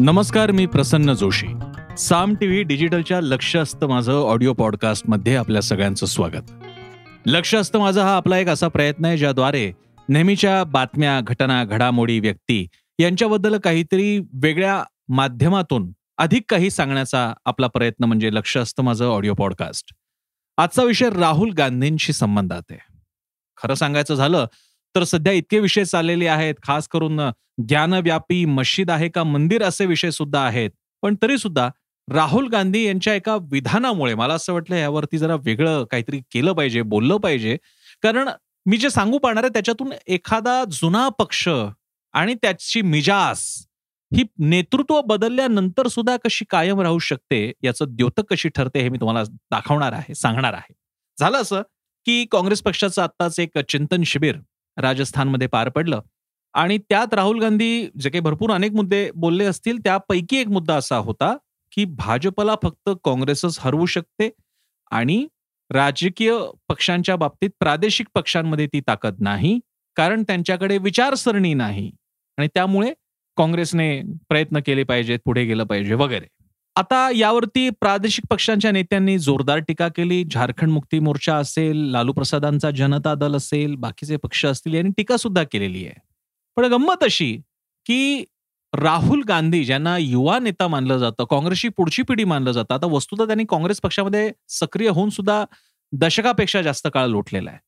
नमस्कार मी प्रसन्न जोशी. साम टीव्ही डिजिटलच्या लक्ष असतं माझं ऑडिओ पॉडकास्टमध्ये आपल्या सगळ्यांचं स्वागत. लक्ष असतं माझं हा आपला एक असा प्रयत्न आहे ज्याद्वारे नेहमीच्या बातम्या घटना घडामोडी व्यक्ती यांच्याबद्दल काहीतरी वेगळ्या माध्यमातून अधिक काही सांगण्याचा आपला प्रयत्न म्हणजे लक्ष असतं माझं ऑडिओ पॉडकास्ट. आजचा विषय राहुल गांधींशी संबंधात आहे. खरं सांगायचं झालं तर सध्या इतके विषय चाललेले आहेत खास करून ज्ञानव्यापी मशीद आहे का मंदिर असे विषय सुद्धा आहेत. पण तरी सुद्धा राहुल गांधी यांच्या एका विधानामुळे मला असं वाटलं यावरती जरा वेगळं काहीतरी केलं पाहिजे बोललं पाहिजे. कारण मी जे सांगू पाहणार आहे त्याच्यातून एखादा जुना पक्ष आणि त्याची मिजास ही नेतृत्व बदलल्यानंतर सुद्धा कशी कायम राहू शकते याचं द्योतक कशी ठरते हे मी तुम्हाला दाखवणार आहे सांगणार आहे. झालं असं की काँग्रेस पक्षाचं आत्ताच एक चिंतन शिबिर राजस्थानमध्ये पार पडलं. आणि त्यात राहुल गांधी जे काही भरपूर अनेक मुद्दे बोलले असतील त्यापैकी एक मुद्दा असा होता की भाजपला फक्त काँग्रेसच हरवू शकते आणि राजकीय पक्षांच्या बाबतीत प्रादेशिक पक्षांमध्ये ती ताकद नाही कारण त्यांच्याकडे विचारसरणी नाही आणि त्यामुळे काँग्रेसने प्रयत्न केले पाहिजेत पुढे गेलं पाहिजे वगैरे. आता यावरती प्रादेशिक पक्षांच्या नेत्यांनी जोरदार टीका केली. झारखंड मुक्ती मोर्चा असेल लालू प्रसादांचा जनता दल असेल बाकीचे पक्ष असतील यांनी टीका सुद्धा केलेली आहे. पण गंमत अशी की राहुल गांधी ज्यांना युवा नेता मानलं जातं काँग्रेसची पुढची पिढी मानलं जातं आता वस्तुतः त्यांनी काँग्रेस पक्षामध्ये सक्रिय होऊन सुद्धा दशकापेक्षा जास्त काळ लोटलेला आहे.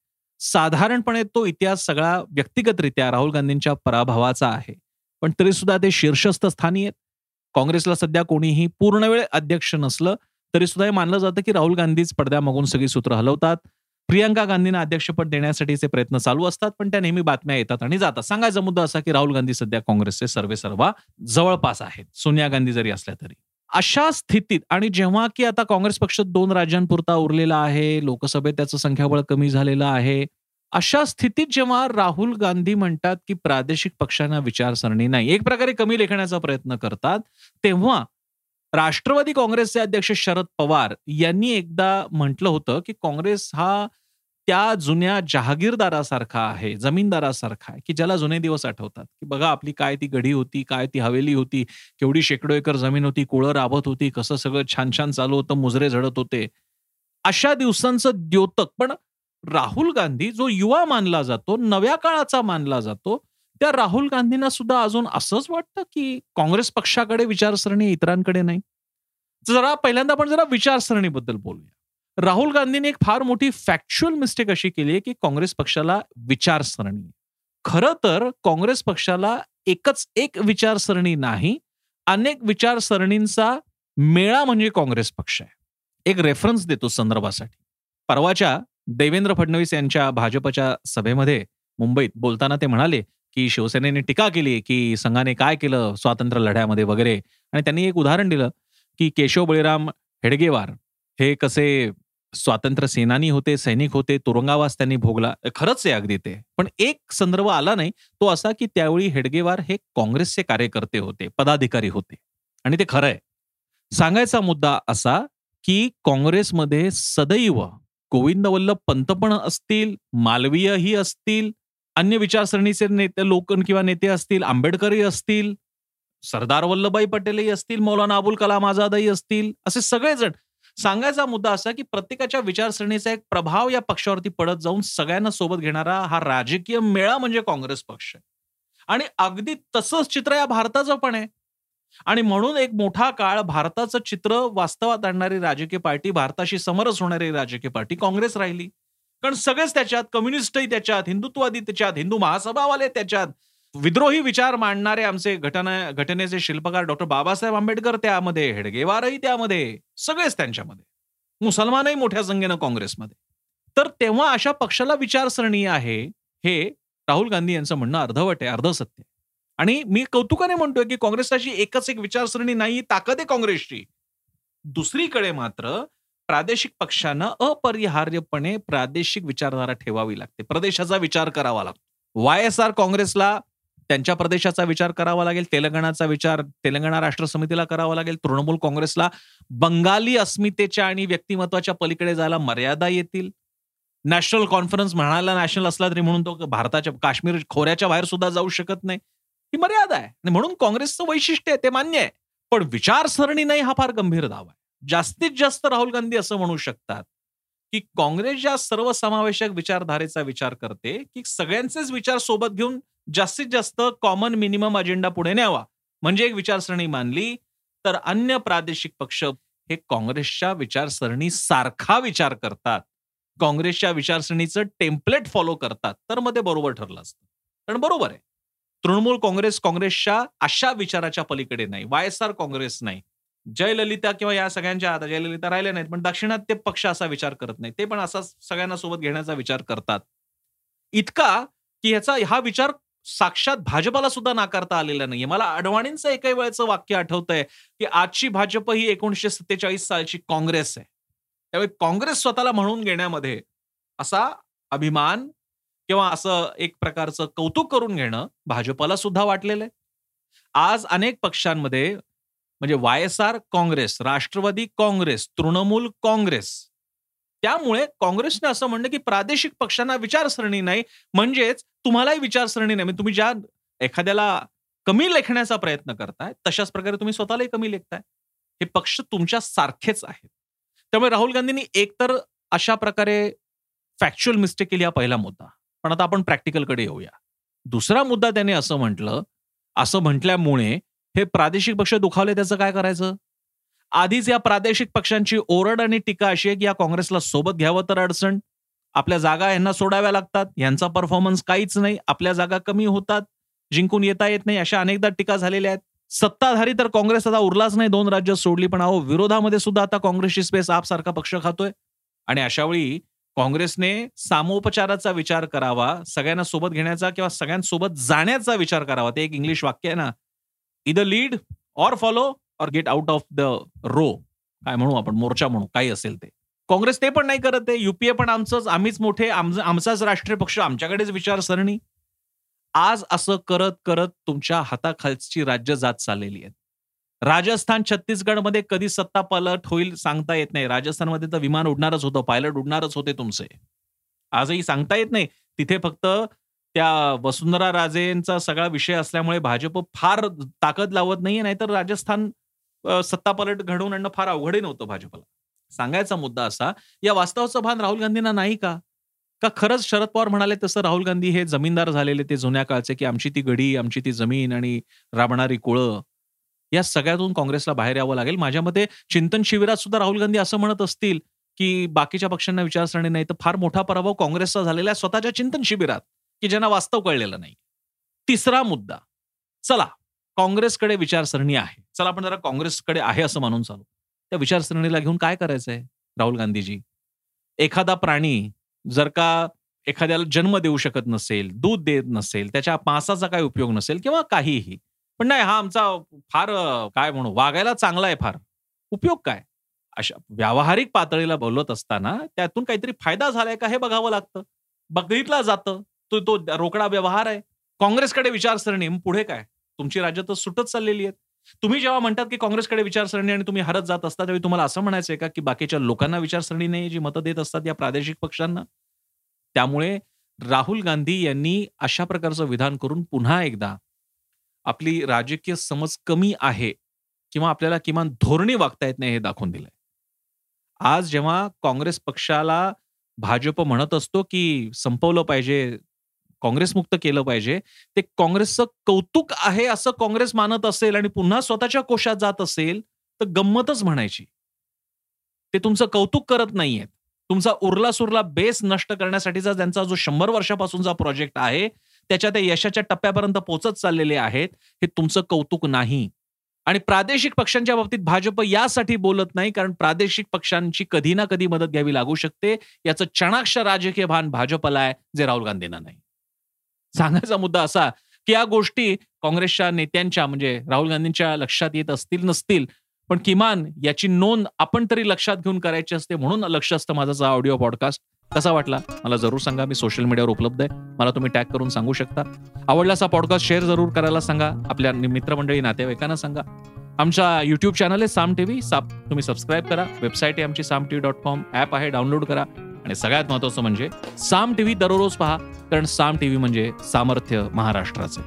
साधारणपणे तो इतिहास सगळा व्यक्तिगतरित्या राहुल गांधींच्या पराभवाचा आहे. पण तरी सुद्धा ते शीर्षस्थ स्थानी आहेत. काँग्रेसला सध्या कोणीही पूर्ण वेळ अध्यक्ष नसलं तरी सुद्धा हे मानलं जातं की राहुल गांधीच पडद्यामागून सगळी सूत्र हलवतात. प्रियंका गांधींना अध्यक्षपद देण्यासाठीचे प्रयत्न चालू असतात पण त्या नेहमी बातम्या येतात आणि जातात. सांगायचा मुद्दा असा की राहुल गांधी सध्या काँग्रेसचे सर्वे सर्वा जवळपास आहेत सोनिया गांधी जरी असल्या तरी. अशा स्थितीत आणि जेव्हा की आता काँग्रेस पक्ष दोन राज्यांपुरता उरलेला आहे लोकसभेत त्याचं संख्याबळ कमी झालेलं आहे अशा स्थितीत जेव्हा राहुल गांधी म्हणतात की प्रादेशिक पक्षांना विचारसरणी नाही एक प्रकारे कमी लेखण्याचा प्रयत्न करतात तेव्हा राष्ट्रवादी काँग्रेसचे अध्यक्ष शरद पवार यांनी एकदा म्हटलं होतं की काँग्रेस हा त्या जुन्या जहागीरदारासारखा आहे जमीनदारासारखा आहे की ज्याला जुने दिवस आठवतात की बघा आपली काय ती गढी होती काय ती हवेली होती केवढी शेकडो एकर जमीन होती कुळं राबत होती कसं सगळं छान छान चालू होतं मुजरे झडत होते. अशा दिवसांचं द्योतक पण राहुल गांधी जो युवा मानला जातो नव्या काळाचा मानला जातो त्या राहुल गांधींना सुद्धा अजून असंच वाटतं की काँग्रेस पक्षाकडे विचारसरणी इतरांकडे नाही? जरा पहिल्यांदा आपण जरा विचारसरणीबद्दल बोलूया. राहुल गांधींनी एक फार मोठी फॅक्च्युअल मिस्टेक अशी केली आहे की काँग्रेस पक्षाला विचारसरणी खरं तर काँग्रेस पक्षाला एकच एक विचारसरणी नाही अनेक विचारसरणींचा मेळा म्हणजे काँग्रेस पक्ष आहे. एक रेफरन्स देतो संदर्भासाठी. परवाच्या देवेंद्र फडणवीस यांच्या भाजपच्या सभेमध्ये मुंबईत बोलताना ते म्हणाले की शिवसेनेने टीका केली की संघाने काय केलं स्वातंत्र्य लढ्यामध्ये वगैरे. आणि त्यांनी एक उदाहरण दिलं की केशव बळीराम हेडगेवार हे कसे स्वातंत्र्य सेनानी होते सैनिक होते तुरुंगावास त्यांनी भोगला. खरंच आहे अगदी ते. पण एक संदर्भ आला नाही तो असा की त्यावेळी हेडगेवार हे काँग्रेसचे कार्यकर्ते होते पदाधिकारी होते. आणि ते खरं आहे. सांगायचा मुद्दा असा की काँग्रेसमध्ये सदैव गोविंद वल्लभ पंत पण असतील मालवीयही असतील अन्य विचारसरणीचे नेते लोक किंवा नेते असतील आंबेडकरही असतील सरदार वल्लभभाई पटेलही असतील मौलाना अबुल कलाम आझादही असतील असे सगळेजण. सांगायचा मुद्दा असा की प्रत्येकाच्या विचारसरणीचा एक प्रभाव या पक्षावरती पडत जाऊन सगळ्यांना सोबत घेणारा हा राजकीय मेळा म्हणजे काँग्रेस पक्ष आणि अगदी तसंच चित्र या भारताचं पण आहे. आणि म्हणून एक मोठा काळ भारताचं चित्र वास्तवात आणणारी राजकीय पार्टी भारताशी समरस होणारी राजकीय पार्टी काँग्रेस राहिली. कारण सगळेच त्याच्यात कम्युनिस्टही त्याच्यात हिंदुत्ववादी त्याच्यात हिंदू महासभावाले त्याच्यात विद्रोही विचार मांडणारे आमचे घटना घटनेचे शिल्पकार डॉक्टर बाबासाहेब आंबेडकर त्यामध्ये हेडगेवारही त्यामध्ये सगळेच त्यांच्यामध्ये. मुसलमानही मोठ्या संख्येनं काँग्रेसमध्ये. तर तेव्हा अशा पक्षाला विचारसरणी आहे हे राहुल गांधी यांचं म्हणणं अर्धवट आहे अर्धसत्य आणि मी कौतुकाने म्हणतोय की काँग्रेसची एकच एक विचारसरणी नाही ताकद आहे काँग्रेसची. दुसरीकडे मात्र प्रादेशिक पक्षानं अपरिहार्यपणे प्रादेशिक विचारधारा ठेवावी लागते. प्रदेशाचा विचार करावा लागतो. वाय एस आर काँग्रेसला त्यांच्या प्रदेशाचा विचार करावा लागेल तेलंगणाचा विचार तेलंगणा राष्ट्र समितीला करावा लागेल तृणमूल काँग्रेसला बंगाली अस्मितेच्या आणि व्यक्तिमत्वाच्या पलीकडे जायला मर्यादा येतील. नॅशनल कॉन्फरन्स म्हणायला नॅशनल असला तरी म्हणून तो भारताच्या काश्मीर खोऱ्याच्या बाहेर सुद्धा जाऊ शकत नाही. ही मर्यादा आहे. म्हणून काँग्रेसचं वैशिष्ट्य आहे ते मान्य आहे. पण विचारसरणी नाही हा फार गंभीर दावा आहे. जास्तीत जास्त राहुल गांधी असं म्हणू शकतात की काँग्रेस ज्या सर्वसमावेशक विचारधारेचा विचार करते की सगळ्यांचेच विचार सोबत घेऊन जास्तीत जास्त कॉमन मिनिमम अजेंडा पुढे न्यावा म्हणजे एक विचारसरणी मानली तर अन्य प्रादेशिक पक्ष हे काँग्रेसच्या विचारसरणी सारखा विचार करतात. काँग्रेसच्या विचारसरणीचं टेम्पलेट फॉलो करतात. तर मग ते बरोबर ठरलं असतं. कारण बरोबर आहे. तृणमूल काँग्रेस काँग्रेसच्या अशा विचाराच्या पलीकडे नाही वाय एस आर काँग्रेस नाही. जयललिता किंवा या सगळ्यांच्या आता जयललिता राहिल्या नाहीत पण दक्षिणात ते पक्ष असा विचार करत नाही ते पण असा सगळ्यांना सोबत घेण्याचा विचार करतात. इतका की ह्याचा हा विचार साक्षात भाजपाला सुद्धा नाकारता आलेला नाहीये. मला अडवाणींचं एका वेळेचं वाक्य आठवतंय की आजची भाजप ही एकोणीशे सत्तेचाळीस सालची काँग्रेस आहे. त्यामुळे काँग्रेस स्वतःला म्हणून घेण्यामध्ये असा अभिमान किंवा असं एक प्रकारचं कौतुक करून घेणं भाजपला सुद्धा वाटलेलं आहे. आज अनेक पक्षांमध्ये म्हणजे Y S R Congress Rashtravadi Congress Trinamool Congress त्यामुळे काँग्रेसने असं म्हणणं की प्रादेशिक पक्षांना विचारसरणी नाही. म्हणजेच तुम्हालाही विचारसरणी नाही. म्हणजे तुम्ही ज्या एखाद्याला कमी लेखण्याचा प्रयत्न करताय तशाच प्रकारे तुम्ही स्वतःलाही कमी लेखताय. हे पक्ष तुमच्या सारखेच आहेत. त्यामुळे राहुल गांधींनी एकतर अशा प्रकारे फॅक्च्युअल मिस्टेक केली हा पहिला मुद्दा. पण आता आपण प्रॅक्टिकलकडे येऊया. दुसरा मुद्दा त्याने असं म्हटलं असं म्हटल्यामुळे हे प्रादेशिक पक्ष दुखावले त्याचं काय करायचं? आधीच या प्रादेशिक पक्षांची ओरड आणि टीका अशी आहे की या काँग्रेसला सोबत घ्यावं तर अडचण. आपल्या जागा यांना सोडाव्या लागतात. यांचा परफॉर्मन्स काहीच नाही. आपल्या जागा कमी होतात. जिंकून येता येत नाही. अशा अनेकदा टीका झालेल्या आहेत. सत्ताधारी तर काँग्रेस आता उरलाच नाही. दोन राज्य सोडली पण अहो विरोधामध्ये सुद्धा आता काँग्रेसची स्पेस आपसारखा पक्ष खातोय. आणि अशावेळी काँग्रेसने सामोपचाराचा विचार करावा सगळ्यांना सोबत घेण्याचा किंवा सगळ्यांसोबत जाण्याचा विचार करावा ते एक इंग्लिश वाक्य आहे ना. Either lead or follow or get out of the row काय म्हणू आपण? मोर्चा म्हणू काही असेल ते. काँग्रेस ते पण नाही करत आहे युपीए पण आमचंच आम्हीच मोठे आमचाच राष्ट्रीय पक्ष आमच्याकडेच विचारसरणी. आज असं करत करत तुमच्या हाताखालची राज्य जात चाललेली आहेत राजस्थान छत्तीसगडमध्ये कधी सत्ता पलट होईल सांगता येत नाही. राजस्थानमध्ये तर विमान उडणारच होतं पायलट उडणारच होते तुमचे. आजही सांगता येत नाही. तिथे फक्त त्या वसुंधरा राजेंचा सगळा विषय असल्यामुळे भाजप फार ताकद लावत नाहीये नाहीतर राजस्थान सत्ता पलट घडवून आणणं फार अवघडही नव्हतं भाजपला. सांगायचा मुद्दा असा या वास्तवाचं भान राहुल गांधींना नाही का? का खरंच शरद पवार म्हणाले तसं राहुल गांधी हे जमीनदार झालेले ते जुन्या काळचे की आमची ती गडी आमची ती जमीन आणि राबणारी कुळं या सगळ्यातून काँग्रेसला बाहेर यावं लागेल. माझ्या मते चिंतन शिबिरात सुद्धा राहुल गांधी असं म्हणत असतील की बाकीच्या पक्षांना विचारसरणी नाही तर फार मोठा पराभव काँग्रेसचा झालेला आहे स्वतःच्या चिंतन शिबिरात की ज्यांना वास्तव कळलेलं नाही. तिसरा मुद्दा चला काँग्रेसकडे विचारसरणी आहे. चला आपण जरा काँग्रेसकडे आहे असं मानून चालू. त्या विचारसरणीला घेऊन काय करायचंय राहुल गांधीजी? एखादा प्राणी जर का एखाद्याला जन्म देऊ शकत नसेल दूध देत नसेल त्याच्या मांसाचा काही उपयोग नसेल किंवा काहीही पण नाही हा आमचा फार काय म्हणू वागायला चांगला आहे फार. उपयोग काय? अशा व्यावहारिक पातळीला बोलत असताना त्यातून काहीतरी फायदा झालाय का हे बघावं लागतं. बघितला जातं तो तो रोकडा व्यवहार आहे. काँग्रेसकडे विचारसरणी पुढे काय? तुमची राज्य तर सुटत चाललेली आहेत. तुम्ही जेव्हा म्हणतात की काँग्रेसकडे विचारसरणी आणि तुम्ही हरत जात असता त्यावेळी तुम्हाला असं म्हणायचंय का की बाकीच्या लोकांना विचारसरणी नाही जी मतं देत असतात या प्रादेशिक पक्षांना? त्यामुळे राहुल गांधी यांनी अशा प्रकारचं विधान करून पुन्हा एकदा आपली राजकीय समज कमी आहे किंवा आपल्याला किमान धोरणे वागता येत नाही हे दाखवून दिलंय. आज जेव्हा काँग्रेस पक्षाला भाजप म्हणत असतो की संपवलं पाहिजे काँग्रेस मुक्त केलं पाहिजे ते काँग्रेसचं कौतुक आहे असं काँग्रेस मानत असेल आणि पुन्हा स्वतःच्या कोशात जात असेल तर गंमतच म्हणायची. ते तुमचं कौतुक करत नाहीयेत. तुमचा उरला सुरला बेस नष्ट करण्यासाठीचा त्यांचा जो शंभर वर्षापासूनचा प्रोजेक्ट आहे त्याच्या त्या यशाच्या टप्प्यापर्यंत पोचत चाललेले आहेत हे तुमचं कौतुक नाही. आणि प्रादेशिक पक्षांच्या बाबतीत भाजप यासाठी बोलत नाही कारण प्रादेशिक पक्षांची कधी ना कधी मदत घ्यावी लागू शकते. याचं चणाक्ष राजकीय भान भाजपला आहे जे राहुल गांधींना नाही. सांगायचा मुद्दा असा की या गोष्टी काँग्रेसच्या नेत्यांच्या म्हणजे राहुल गांधींच्या लक्षात येत असतील नसतील पण किमान याची नोंद आपण तरी लक्षात घेऊन करायची असते म्हणून लक्ष असतं माझा ऑडिओ पॉडकास्ट. कसा वाटला? मला जरूर सांगा. मी सोशल मीडियावर उपलब्ध आहे. मला तुम्ही टॅग करून सांगू शकता. आवडला असा पॉडकास्ट शेअर जरूर करायला सांगा. आपल्या मित्रमंडळी नातेवाईकांना सांगा. आमच्या युट्यूब चॅनल आहे साम टीव्ही. साप तुम्ही सबस्क्राईब करा. वेबसाईट आहे आमची Saam TV dot com app आहे डाउनलोड करा. आणि सगळ्यात महत्वाचं म्हणजे साम टीव्ही दररोज पहा. कारण साम टीव्ही म्हणजे सामर्थ्य महाराष्ट्राचं.